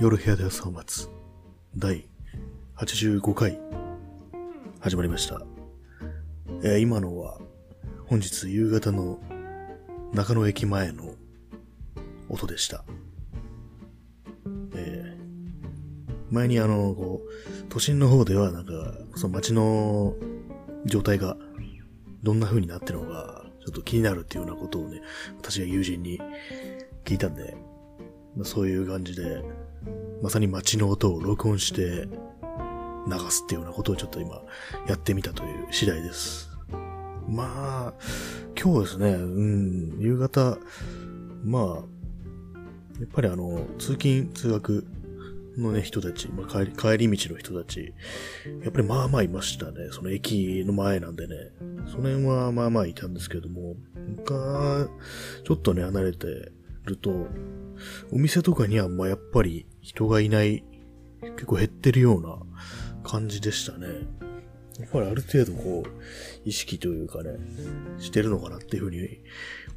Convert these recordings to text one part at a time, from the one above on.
夜部屋で朝を待つ第85回始まりました。えー今のは本日夕方の中野駅前の音でした。えー前にあの、こう、都心の方ではなんか、その街の状態がどんな風になってるのか、ちょっと気になるっていうようなことをね、私が友人に聞いたんで、ま、そういう感じで、まさに街の音を録音して流すっていうようなことをちょっと今やってみたという次第です。まあ、今日ですね、うん、夕方、まあ、やっぱりあの、通勤、通学のね、人たち、まあ、帰り、帰り道の人たち、やっぱりまあまあいましたね。その駅の前なんでね。その辺はまあまあいたんですけども、他、ちょっとね、離れてると、お店とかにはまあやっぱり人がいない、結構減ってるような感じでしたね。やっぱりある程度こう、意識というかね、してるのかなっていうふうに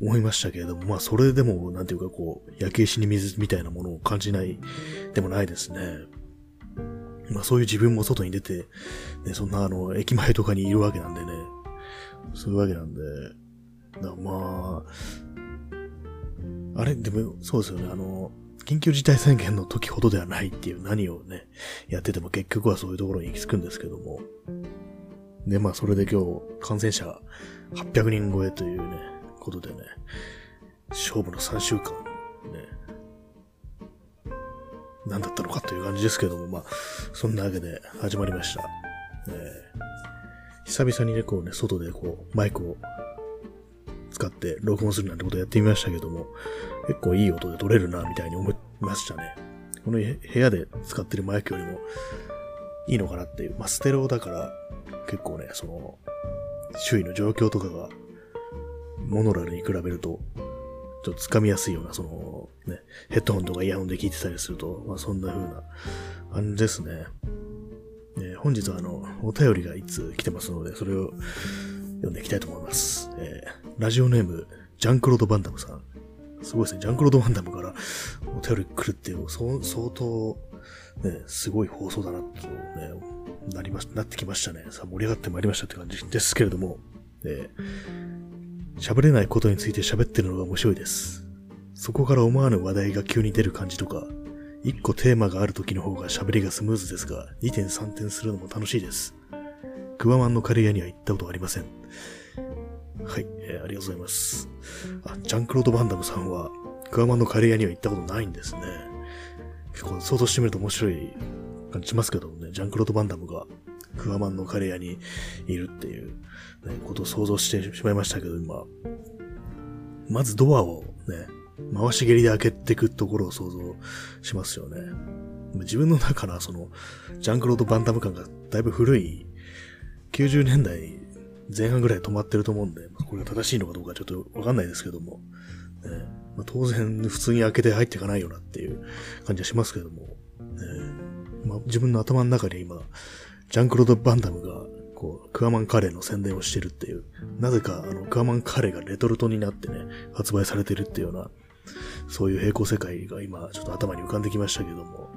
思いましたけれども、まあそれでも、なんていうかこう、焼け石に水みたいなものを感じないでもないですね。まあそういう自分も外に出て、ね、そんなあの、駅前とかにいるわけなんでね、そういうわけなんで、まあ、あれ、でも、そうですよね、あの、緊急事態宣言の時ほどではないっていう何をね、やってても結局はそういうところに行き着くんですけども。で、まあそれで今日、感染者800人超えというね、ことでね、勝負の3週間、ね、何だったのかという感じですけども、まあ、そんなわけで始まりました。えー久々にね、こうね、外でこう、マイクを使って録音するなんてことやってみましたけども、結構いい音で撮れるな、みたいに思いましたね。この部屋で使ってるマイクよりもいいのかなっていう。まあ、ステレオだから、結構ね、その、周囲の状況とかが、モノラルに比べると、ちょっと掴みやすいような、その、ね、ヘッドホンとかイヤホンで聞いてたりすると、まあ、そんな風な感じですね。えー本日はあの、お便りが一通来てますので、それを読んでいきたいと思います。えーラジオネーム、ジャンクロード・バンダムさん。すごいですね。ジャンクロード・バンダムからお便り来るっていう、そ相当、ね、すごい放送だな、とね、なりまし、なってきましたね。さあ、盛り上がってまいりましたって感じですけれども、えー喋れないことについて喋ってるのが面白いです。そこから思わぬ話題が急に出る感じとか、一個テーマがある時の方が喋りがスムーズですが、2点3点するのも楽しいです。クワマンのカレー屋には行ったことありません。はい、えーありがとうございます。あ、ジャンクロード・バンダムさんは、クワマンのカレー屋には行ったことないんですね。結構想像してみると面白い感じしますけどもね、ジャンクロード・バンダムがクワマンのカレー屋にいるっていう、ね、ことを想像してしまいましたけど、今。まずドアをね、回し蹴りで開けていくところを想像しますよね。自分の中のその、ジャンクロード・バンダム感がだいぶ古い、90年代前半ぐらい止まってると思うんで、これが正しいのかどうかちょっとわかんないですけども、ね。まあ、当然普通に開けて入っていかないよなっていう感じはしますけども、ね。まあ、自分の頭の中で今、ジャンクロード・バンダムが、こう、クワマンカレーの宣伝をしてるっていう、なぜか、あの、クワマンカレーがレトルトになってね、発売されてるっていうような、そういう平行世界が今、ちょっと頭に浮かんできましたけども、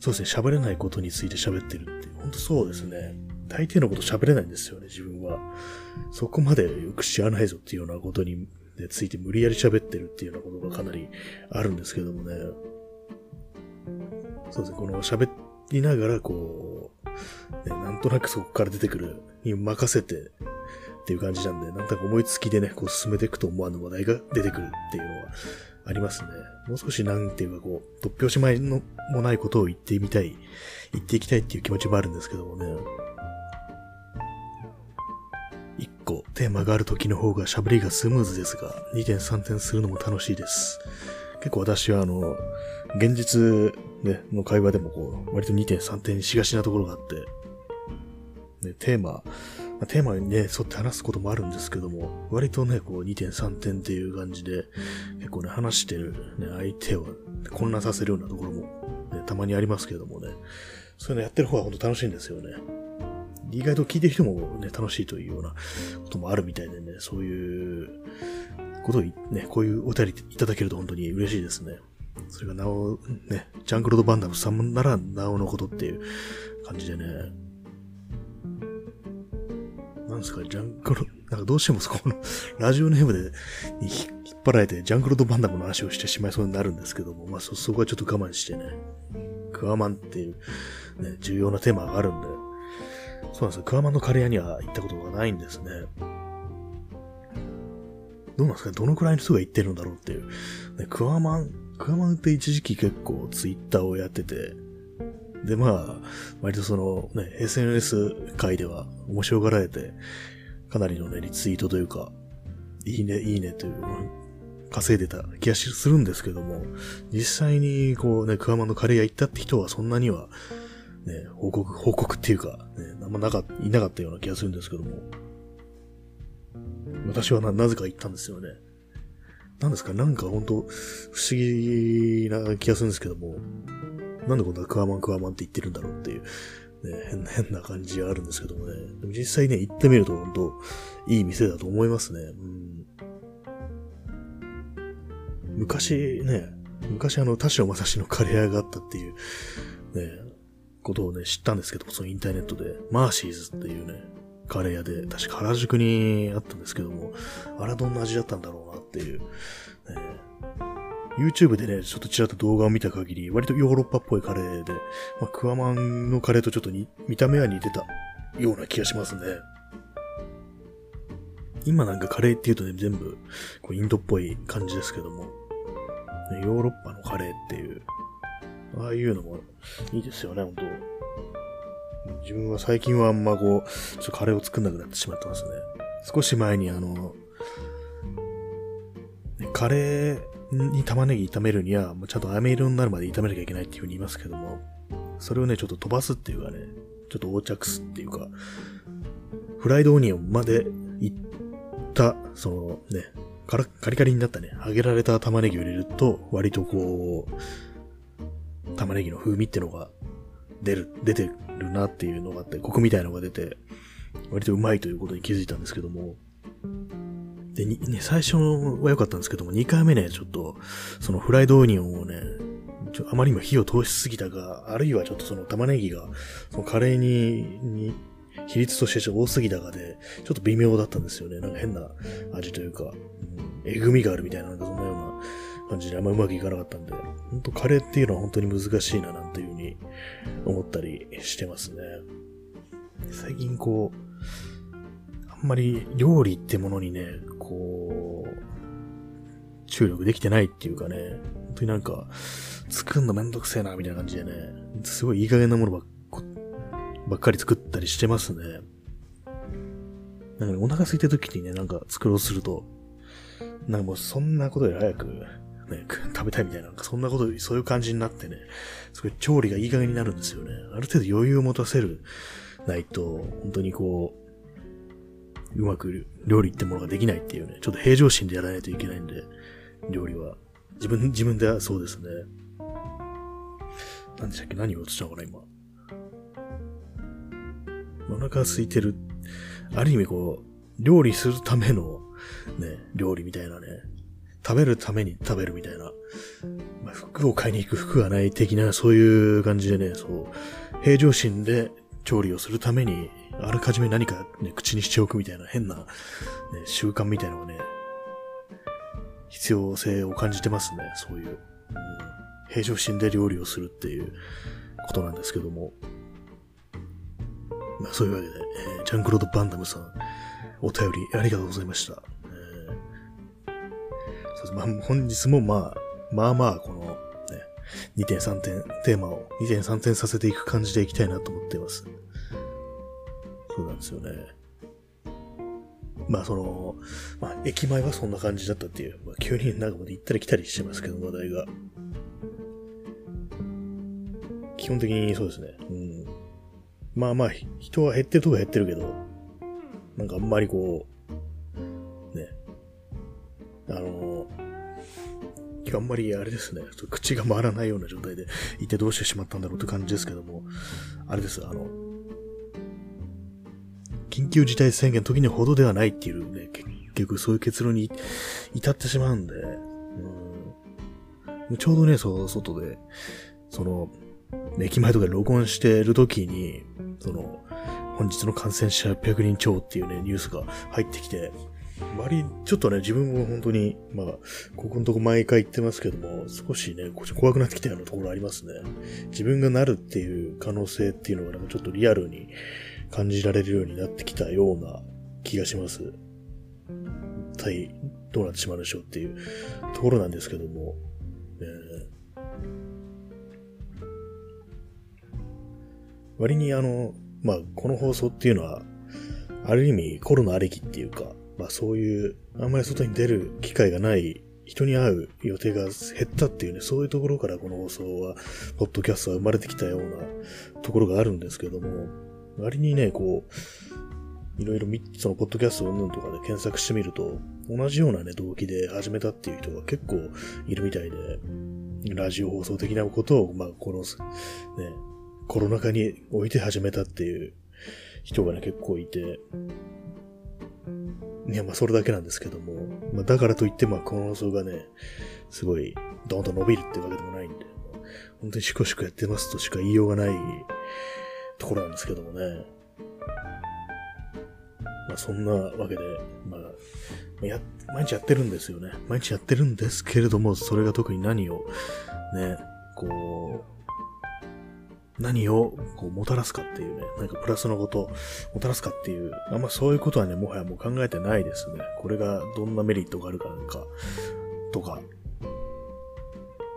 そうですね、喋れないことについて喋ってるって、本当そうですね。大抵のこと喋れないんですよね、自分は。そこまでよく知らないぞっていうようなことについて無理やり喋ってるっていうようなことがかなりあるんですけどもね。そうですね、この喋りながら、こう、ね、なんとなくそこから出てくるに任せてっていう感じなんで、なんとなく思いつきでね、こう進めていくと思わぬ話題が出てくるっていうのはありますね。もう少しなんていうかこう、突拍子前のもないことを言ってみたい、言っていきたいっていう気持ちもあるんですけどもね。個テーマがある時の方が喋りがスムーズですが、2点3点するのも楽しいです。結構私はあの、現実、ね、の会話でもこう、割と2点3点しがちなところがあって、ね、テーマ、テーマにね、沿って話すこともあるんですけども、割とね、こう2点3点っていう感じで、結構ね、話してる、ね、相手を混乱させるようなところも、ね、たまにありますけどもね、そういうのやってる方が本当楽しいんですよね。意外と聞いてる人もね、楽しいというようなこともあるみたいでね、そういうことをね、こういうお便りいただけると本当に嬉しいですね。それがなお、ね、ジャンクロード・バンダムさんならなおのことっていう感じでね。なんですか、ジャンクロ、なんかどうしてもそこの ラジオネームで引っ張られてジャンクロード・バンダムの話をしてしまいそうになるんですけども、まあそ、そこはちょっと我慢してね、クワマンっていうね、重要なテーマがあるんで、そうなんですよ。クワマンのカレー屋には行ったことがないんですね。どうなんですかどのくらいの人が行ってるんだろうっていう。ね、クワマン、クワマンって一時期結構ツイッターをやってて、で、まあ、割とそのね、SNS 界では面白がられて、かなりのね、リツイートというか、いいね、いいねという、稼いでた気がするんですけども、実際にこうね、クワマンのカレー屋行ったって人はそんなには、ね、報告、報告っていうか、ね、あんまなか、いなかったような気がするんですけども、私はな、なぜか行ったんですよね。なんですか？なんか本当不思議な気がするんですけども、なんでこんなクワマンクワマンって言ってるんだろうっていう、ね、変な、変な感じがあるんですけどもね。でも実際ね、行ってみると本当いい店だと思いますね。うん、昔ね、昔あの、田代正史のカレー屋があったっていう、ね、ことをね、知ったんですけど、そのインターネットで、マーシーズっていうね、カレー屋で、確か原宿にあったんですけども、あれはどんな味だったんだろうなっていう、ね、YouTube でね、ちょっとちらっと動画を見た限り、割とヨーロッパっぽいカレーで、まあ、クワマンのカレーとちょっと見た目は似てたような気がしますね。今なんかカレーって言うとね、全部こうインドっぽい感じですけども、ヨーロッパのカレーっていう、ああいうのもいいですよね、本当自分は最近はあんまこう、ちょっとカレーを作んなくなってしまってますね。少し前にあの、カレーに玉ねぎ炒めるには、ちゃんと飴色になるまで炒めなきゃいけないっていうふうに言いますけども、それをね、ちょっと飛ばすっていうかね、ちょっと横着すっていうか、フライドオニオンまでいった、そのね、カリカリになったね、揚げられた玉ねぎを入れると、割とこう、玉ねぎの風味ってのが出る、出てるなっていうのがあって、コクみたいのが出て、割とうまいということに気づいたんですけども、で、にね、最初は良かったんですけども、2回目ね、ちょっと、そのフライドオニオンをね、ちょあまりにも火を通しすぎたか、あるいはちょっとその玉ねぎが、そのカレーに、に、比率として多すぎたかで、ちょっと微妙だったんですよね。なんか変な味というか、うん、えぐみがあるみたいな、なんかそんなような感じであんまうまくいかなかったんで、本当カレーっていうのは本当に難しいな、なんていうふうに思ったりしてますね。最近こう、あんまり料理ってものにね、こう、注力できてないっていうかね、本当になんか、作るのめんどくせえな、みたいな感じでね、すごいいい加減なものばっばっかり作ったりしてますね。なんか、ね、お腹空いた時にね、なんか作ろうすると、なんかもうそんなことより早く、ね、食べたいみたいな、そんなこと、そういう感じになってね、すごい調理がいい加減になるんですよね。ある程度余裕を持たせるないと、本当にこう、うまく料理ってものができないっていうね、ちょっと平常心でやらないといけないんで、料理は。自分、自分ではそうですね。何でしたっけ？何を映したのかな、今。お腹空いてる。ある意味こう、料理するための、ね、料理みたいなね。食べるために食べるみたいな。まあ、服を買いに行く服がない的な、そういう感じでね、そう、平常心で調理をするためにあらかじめ何かね、口にしておくみたいな変な、ね、習慣みたいなのがね、必要性を感じてますね、そういう。うん、平常心で料理をするっていうことなんですけども。まあそういうわけで、えー、ジャンクロード・バンダムさん、お便りありがとうございました。そうまあ、本日もまあ、まあまあ、この、ね、2.3点、テーマを2.3点させていく感じでいきたいなと思っています。そうなんですよね。まあその、まあ駅前はそんな感じだったっていう、まあ急になんかまで行ったり来たりしてますけど、話題が。基本的にそうですね。うん。まあまあ、人は減ってるとこ減ってるけど、なんかあんまりこう、ね。あの、あんまりあれですね、口が回らないような状態でいてどうしてしまったんだろうって感じですけども、あれです、あの、緊急事態宣言の時にほどではないっていうね、結局そういう結論に至ってしまうんで、うん、ちょうどね、そう、外で、その、駅前とかで録音してる時に、その、本日の感染者800人超っていうね、ニュースが入ってきて、割、ちょっとね、自分も本当に、まあ、ここのとこ毎回言ってますけども、少しね、怖くなってきたようなところありますね。自分がなるっていう可能性っていうのがなんかちょっとリアルに感じられるようになってきたような気がします。一体どうなってしまうでしょうっていうところなんですけども、えー、割にあの、まあ、この放送っていうのは、ある意味コロナありきっていうか、まあそういう、あんまり外に出る機会がない人に会う予定が減ったっていうね、そういうところからこの放送は、ポッドキャストは生まれてきたようなところがあるんですけども、割にね、こう、いろいろそのポッドキャストうんぬんとかで検索してみると、同じようなね、動機で始めたっていう人が結構いるみたいで、ラジオ放送的なことを、まあ、この、ね、コロナ禍に置いて始めたっていう人がね、結構いて、いや、まあ、それだけなんですけども、まあ、だからといって、まあ、この放送がね、すごい、どんどん伸びるってわけでもないんで、本当にシコシコやってますとしか言いようがないところなんですけどもね。まあ、そんなわけで、まあ、や、毎日やってるんですよね。毎日やってるんですけれども、それが特に何を、ね、こう、何をこうもたらすかっていうね、なんかプラスのこともたらすかっていう、あんまそういうことはね、もはやもう考えてないですね。これがどんなメリットがあるかなんか、とか、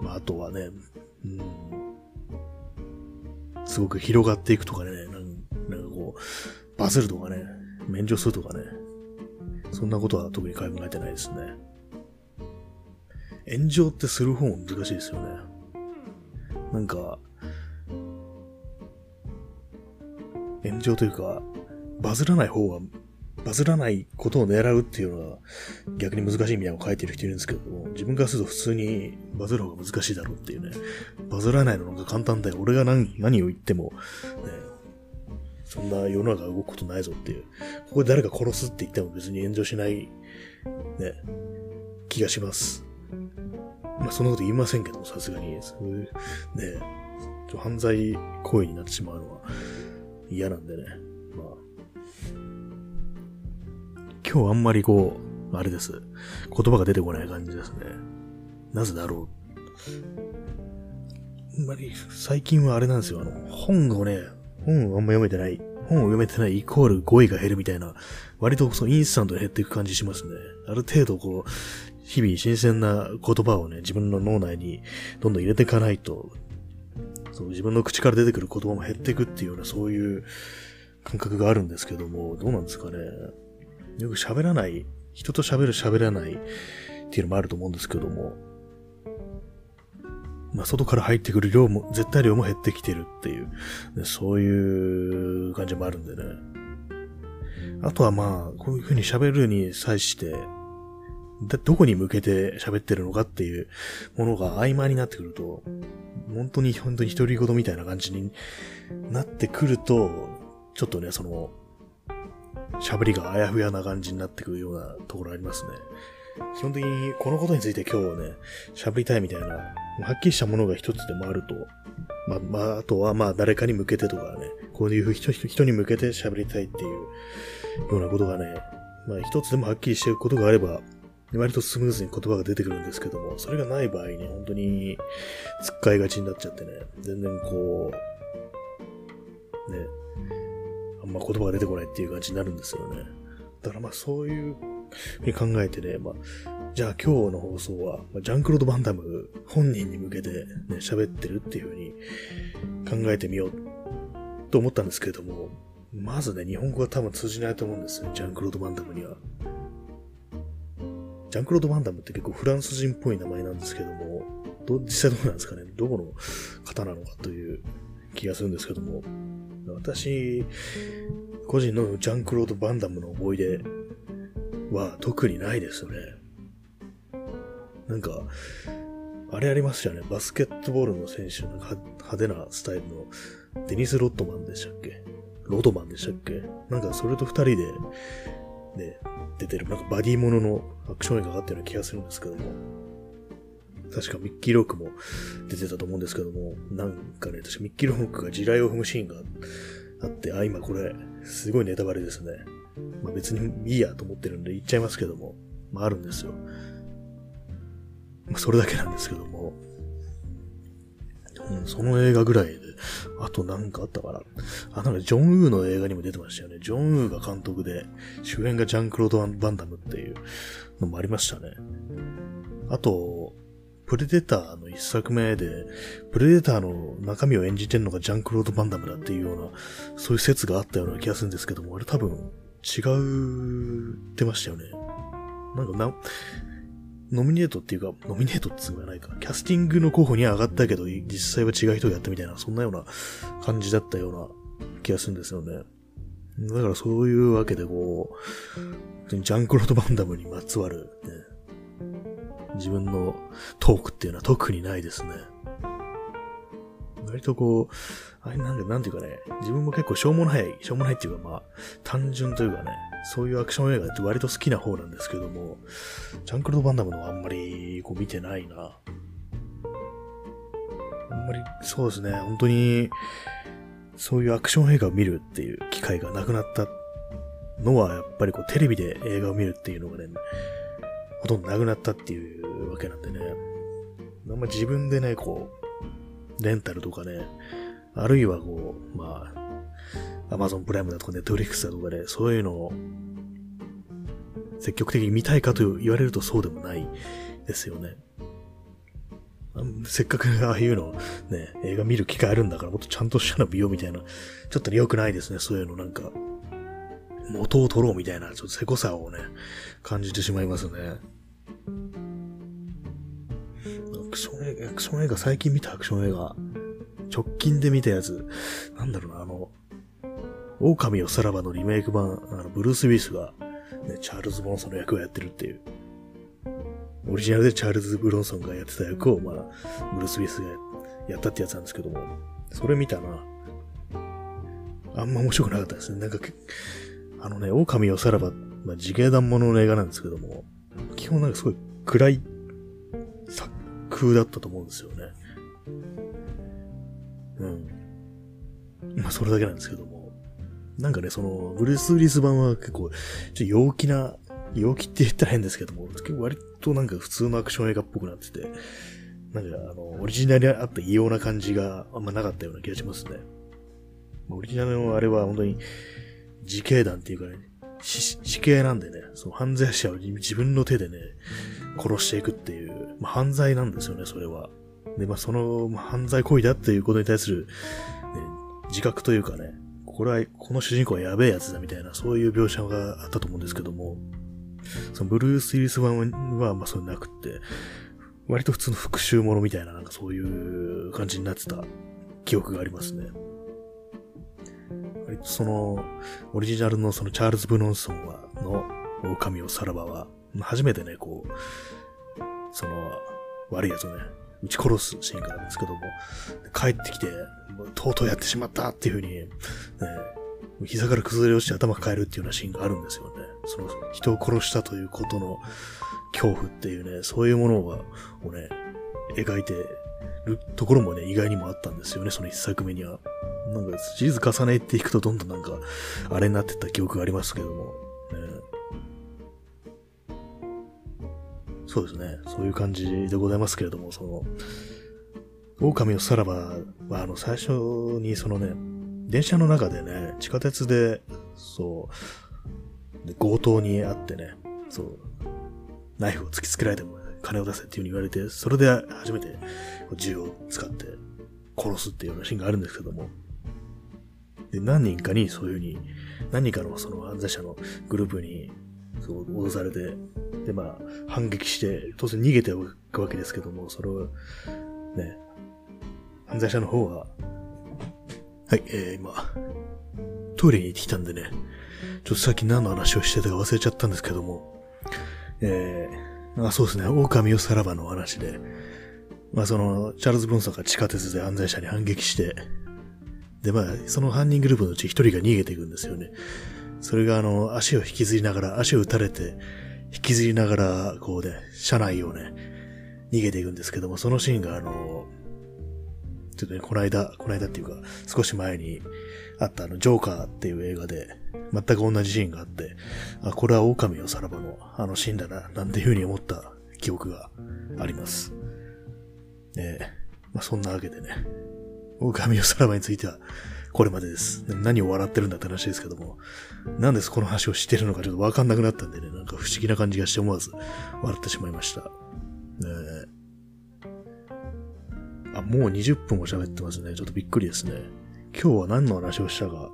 まあ、あとはね、うん、すごく広がっていくとかね、なんかこう、バズるとかね、免除するとかね、そんなことは特に考えてないですね。炎上ってする方も難しいですよね。なんか、炎上というか、バズらない方は、バズらないことを狙うっていうのは逆に難しいみたいなのを書いてる人いるんですけども、自分からすると普通にバズる方が難しいだろうっていうね、バズらないのが簡単だよ。俺が何何を言っても、ね、そんな世の中動くことないぞっていう。ここで誰か殺すって言っても別に炎上しない、ね、気がします。まあそんなこと言いませんけども、さすがに。そういう、ね、犯罪行為になってしまうのは、嫌なんでね。まあ。今日あんまりこう、あれです。言葉が出てこない感じですね。なぜだろう。あんまり、最近はあれなんですよ。あの、本をね、本をあんま読めてない。本を読めてないイコール語彙が減るみたいな、割とそのインスタントで減っていく感じしますね。ある程度こう、日々新鮮な言葉をね、自分の脳内にどんどん入れていかないと、そう自分の口から出てくる言葉も減っていくっていうようなそういう感覚があるんですけども、どうなんですかね。よく喋らない、人と喋る喋らないっていうのもあると思うんですけども、まあ、外から入ってくる量も、絶対量も減ってきてるっていう、そういう感じもあるんでね。あとはまあ、こういう風に喋るに際して、どこに向けて喋ってるのかっていうものが曖昧になってくると、本当に本当に独り言みたいな感じになってくると、ちょっとね、その、喋りがあやふやな感じになってくるようなところありますね。基本的にこのことについて今日はね、喋りたいみたいな、はっきりしたものが一つでもあると、まあ、まあ、あとはまあ誰かに向けてとかね、こういう人人に向けて喋りたいっていうようなことがね、まあ一つでもはっきりしてることがあれば、割とスムーズに言葉が出てくるんですけども、それがない場合ね、本当に、つっかいがちになっちゃってね、全然こう、ね、あんま言葉が出てこないっていう感じになるんですよね。だからまあそういうふうに考えてね、まあ、じゃあ今日の放送は、ジャンクロード・バンダム本人に向けてね、喋ってるっていうふうに考えてみようと思ったんですけれども、まずね、日本語は多分通じないと思うんですよ、ジャンクロード・バンダムには。ジャンクロード・バンダムって結構フランス人っぽい名前なんですけども、ど実際どうなんですかね？どこの方なのかという気がするんですけども、私、個人のジャンクロード・バンダムの思い出は特にないですね。なんか、あれありましたよね。バスケットボールの選手の派手なスタイルのデニス・ロットマンでしたっけ？ロードマンでしたっけ？なんかそれと二人で、ね、出てる、なんかバディもののアクションにかかってるような気がするんですけども、確かミッキー・ロックも出てたと思うんですけども、なんかね、確かミッキー・ロックが地雷を踏むシーンがあって、あ、今これ、すごいネタバレですね。まあ別にいいやと思ってるんで言っちゃいますけども、まああるんですよ。まあそれだけなんですけども、うん、その映画ぐらいで、あとなんかあったかな。あ、なんかジョン・ウーの映画にも出てましたよね。ジョン・ウーが監督で、主演がジャンクロード・バンダムっていうのもありましたね。あと、プレデターの一作目で、プレデターの中身を演じてるのがジャンクロード・バンダムだっていうような、そういう説があったような気がするんですけども、あれ多分違うってましたよね。なんかな、ノミネートっていうか、ノミネートって言うないか、キャスティングの候補には上がったけど、実際は違う人がやったみたいな、そんなような感じだったような気がするんですよね。だからそういうわけでこう、ジャンクロード・バンダムにまつわる、ね、自分のトークっていうのは特にないですね。割とこう、あれなんで、なんていうかね、自分も結構しょうもない、しょうもないっていうかまあ、単純というかね、そういうアクション映画って割と好きな方なんですけども、ジャンクルド・バンダムのはあんまりこう見てないな。あんまり、そうですね、本当に、そういうアクション映画を見るっていう機会がなくなったのは、やっぱりこうテレビで映画を見るっていうのがね、ほとんどなくなったっていうわけなんでね、あんま自分でね、こう、レンタルとかね、あるいはこう、まあ、アマゾンプライムだとかネットフリックスだとかで、そういうのを積極的に見たいかと言われるとそうでもないですよね。せっかくああいうのね、映画見る機会あるんだからもっとちゃんとしたの見ようみたいな、ちょっと良くないですね、そういうのなんか。元を取ろうみたいな、ちょっとせこさをね、感じてしまいますね。アクション映画、アクション映画、最近見たアクション映画、直近で見たやつ、なんだろうな、あの、狼をさらばのリメイク版、あの、ブルース・ウィスが、ね、チャールズ・ボンソンの役をやってるっていう。オリジナルでチャールズ・ブロンソンがやってた役を、まあ、ブルース・ウィスがやったってやつなんですけども、それ見たな。あんま面白くなかったですね。なんか、あのね、狼をさらば、まあ、自警団ものの映画なんですけども、基本なんかすごい暗い作風だったと思うんですよね。うん。まあ、それだけなんですけども。なんかね、その、ブルース・ウィリス版は結構、ちょ陽気な、陽気って言ったら変ですけども、結構割となんか普通のアクション映画っぽくなってて、なんかあの、オリジナルにあった異様な感じがあんまなかったような気がしますね。オリジナルのあれは本当に自警団っていうかね、死刑なんでね、その犯罪者を自分の手でね、殺していくっていう、まあ、犯罪なんですよね、それは。で、まあ、その、まあ、犯罪行為だっていうことに対する、ね、自覚というかね、これは、この主人公はやべえやつだみたいな、そういう描写があったと思うんですけども、そのブルース・ウィリス版は、まあ、そうなくって、割と普通の復讐ものみたいな、なんかそういう感じになってた記憶がありますね。割とその、オリジナルのそのチャールズ・ブノンソンは、の狼をさらばは、初めてね、こう、その、悪いやつをね、撃ち殺すシーンからですけども、帰ってきて、とうとうやってしまったっていう風に、ね、膝から崩れ落ちて頭抱えるっていうようなシーンがあるんですよね。その人を殺したということの恐怖っていうね、そういうものをね、描いてるところもね、意外にもあったんですよね、その一作目には。なんか、シリーズ重ねていくとどんどんなんか、あれになってった記憶がありますけども、ね。そうですね。そういう感じでございますけれども、その、狼のさらばは、あの、最初にそのね、電車の中でね、地下鉄で、そう、強盗にあってね、そう、ナイフを突きつけられても、金を出せっていう風に言われて、それで初めて銃を使って殺すっていうようなシーンがあるんですけども、で、何人かにそういう風に、何人かのその犯罪者のグループに、そう、脅されて、で、まあ、反撃して、当然逃げておくわけですけども、それを、ね、犯罪者の方は、はい、えー、今、トイレに行ってきたんでね、ちょっとさっき何の話をしてたか忘れちゃったんですけども、えー、あ、そうですね、狼をさらばの話で、まあその、チャールズ・ブロンソンが地下鉄で犯罪者に反撃して、で、まあ、その犯人グループのうち一人が逃げていくんですよね。それがあの、足を引きずりながら、足を打たれて、引きずりながら、こうね、車内をね、逃げていくんですけども、そのシーンがあの、ちょっとね、この間、この間っていうか、少し前にあったあの、ジョーカーっていう映画で、全く同じシーンがあって、あ、これは狼をさらばのあのシーンだな、なんていうふうに思った記憶があります。えー、まあ、そんなわけでね、狼をさらばについては、これまでです。何を笑ってるんだって話ですけども、なんでこの話をしてるのかちょっとわかんなくなったんでね、なんか不思議な感じがして思わず笑ってしまいました。えー、あ、もう20分も喋ってますね。ちょっとびっくりですね。今日は何の話をしたか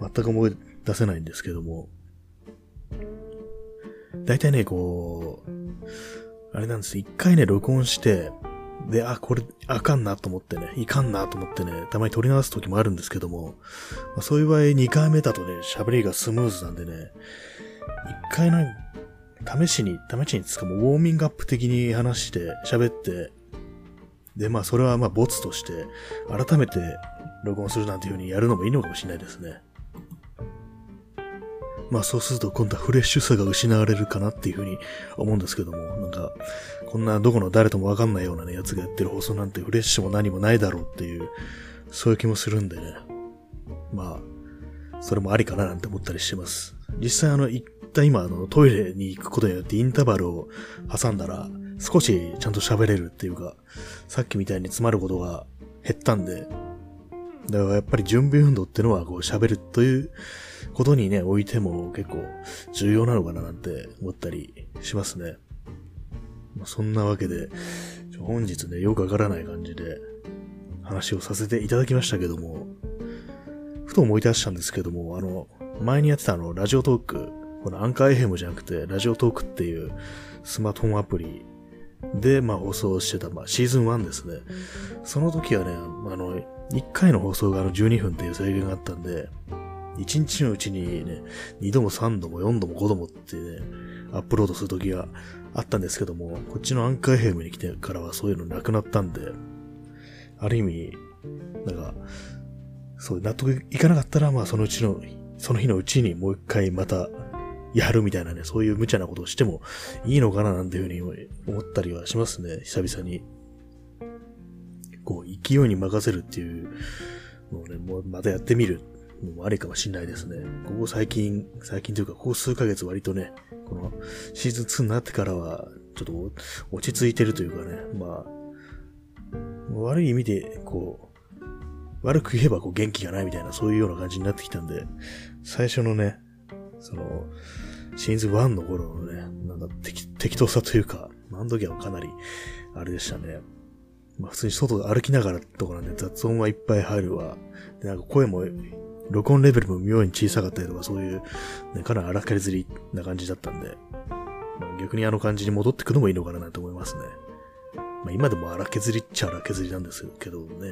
全く思い出せないんですけども、大体ね、こう、あれなんです。一回ね、録音して、で、あ、これ、あかんなと思ってね、いかんなと思ってね、たまに撮り直す時もあるんですけども、まあ、そういう場合2回目だとね、喋りがスムーズなんでね、一回の、試しに、試しにつかもウォーミングアップ的に話して喋って、で、まあそれはまあボツとして、改めて録音するなんていう風にやるのもいいのかもしれないですね。まあそうすると今度はフレッシュさが失われるかなっていうふうに思うんですけども、なんか、こんなどこの誰ともわかんないようなね、やつがやってる放送なんてフレッシュも何もないだろうっていう、そういう気もするんでね。まあ、それもありかななんて思ったりしてます。実際あの、一旦今あの、トイレに行くことによってインターバルを挟んだら、少しちゃんと喋れるっていうか、さっきみたいに詰まることが減ったんで、だからやっぱり準備運動ってのはこう喋るということにね、おいても結構重要なのかななんて思ったりしますね。まあ、そんなわけで、本日ね、よくわからない感じで話をさせていただきましたけども、ふと思い出したんですけども、あの、前にやってたあの、ラジオトーク、このアンカー FM じゃなくて、ラジオトークっていうスマートフォンアプリで、まあ放送してた、まあシーズン1ですね。その時はね、あの、1回の放送があの12分っていう制限があったんで、1日のうちにね、2度も3度も4度も5度もってね、アップロードするときがあったんですけども、こっちのアンカーヘムに来てからはそういうのなくなったんで、ある意味、なんか、そう納得いかなかったら、まあそのうちの、その日のうちにもう一回またやるみたいなね、そういう無茶なことをしてもいいのかななんていうふうに思ったりはしますね、久々に。こう、勢いに任せるっていうのをね、もうまたやってみるのもありかもしんないですね。ここ最近、最近というか、ここ数ヶ月割とね、このシーズン2になってからは、ちょっと落ち着いてるというかね、まあ、悪い意味で、こう、悪く言えばこう元気がないみたいな、そういうような感じになってきたんで、最初のね、その、シーズン1の頃のね、なんか適適当さというか、あの時はかなり、あれでしたね。まあ普通に外で歩きながらとかなんで雑音はいっぱい入るわ。で、なんか声も、録音レベルも妙に小さかったりとかそういう、ね、かなり荒削りな感じだったんで、まあ、逆にあの感じに戻ってくのもいいのかなと思いますね。まあ今でも荒削りっちゃ荒削りなんですけどね。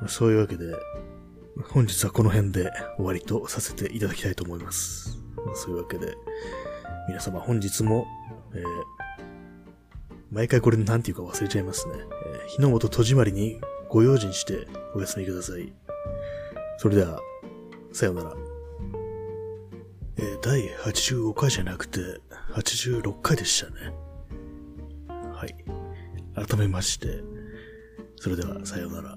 まあ、そういうわけで、本日はこの辺で終わりとさせていただきたいと思います。まあ、そういうわけで、皆様本日も、えー、毎回これ何て言うか忘れちゃいますね。え、火の元戸締まりにご用心してお休みください。それでは、さようなら。えー、第85回じゃなくて、86回でしたね。はい。改めまして、それではさようなら。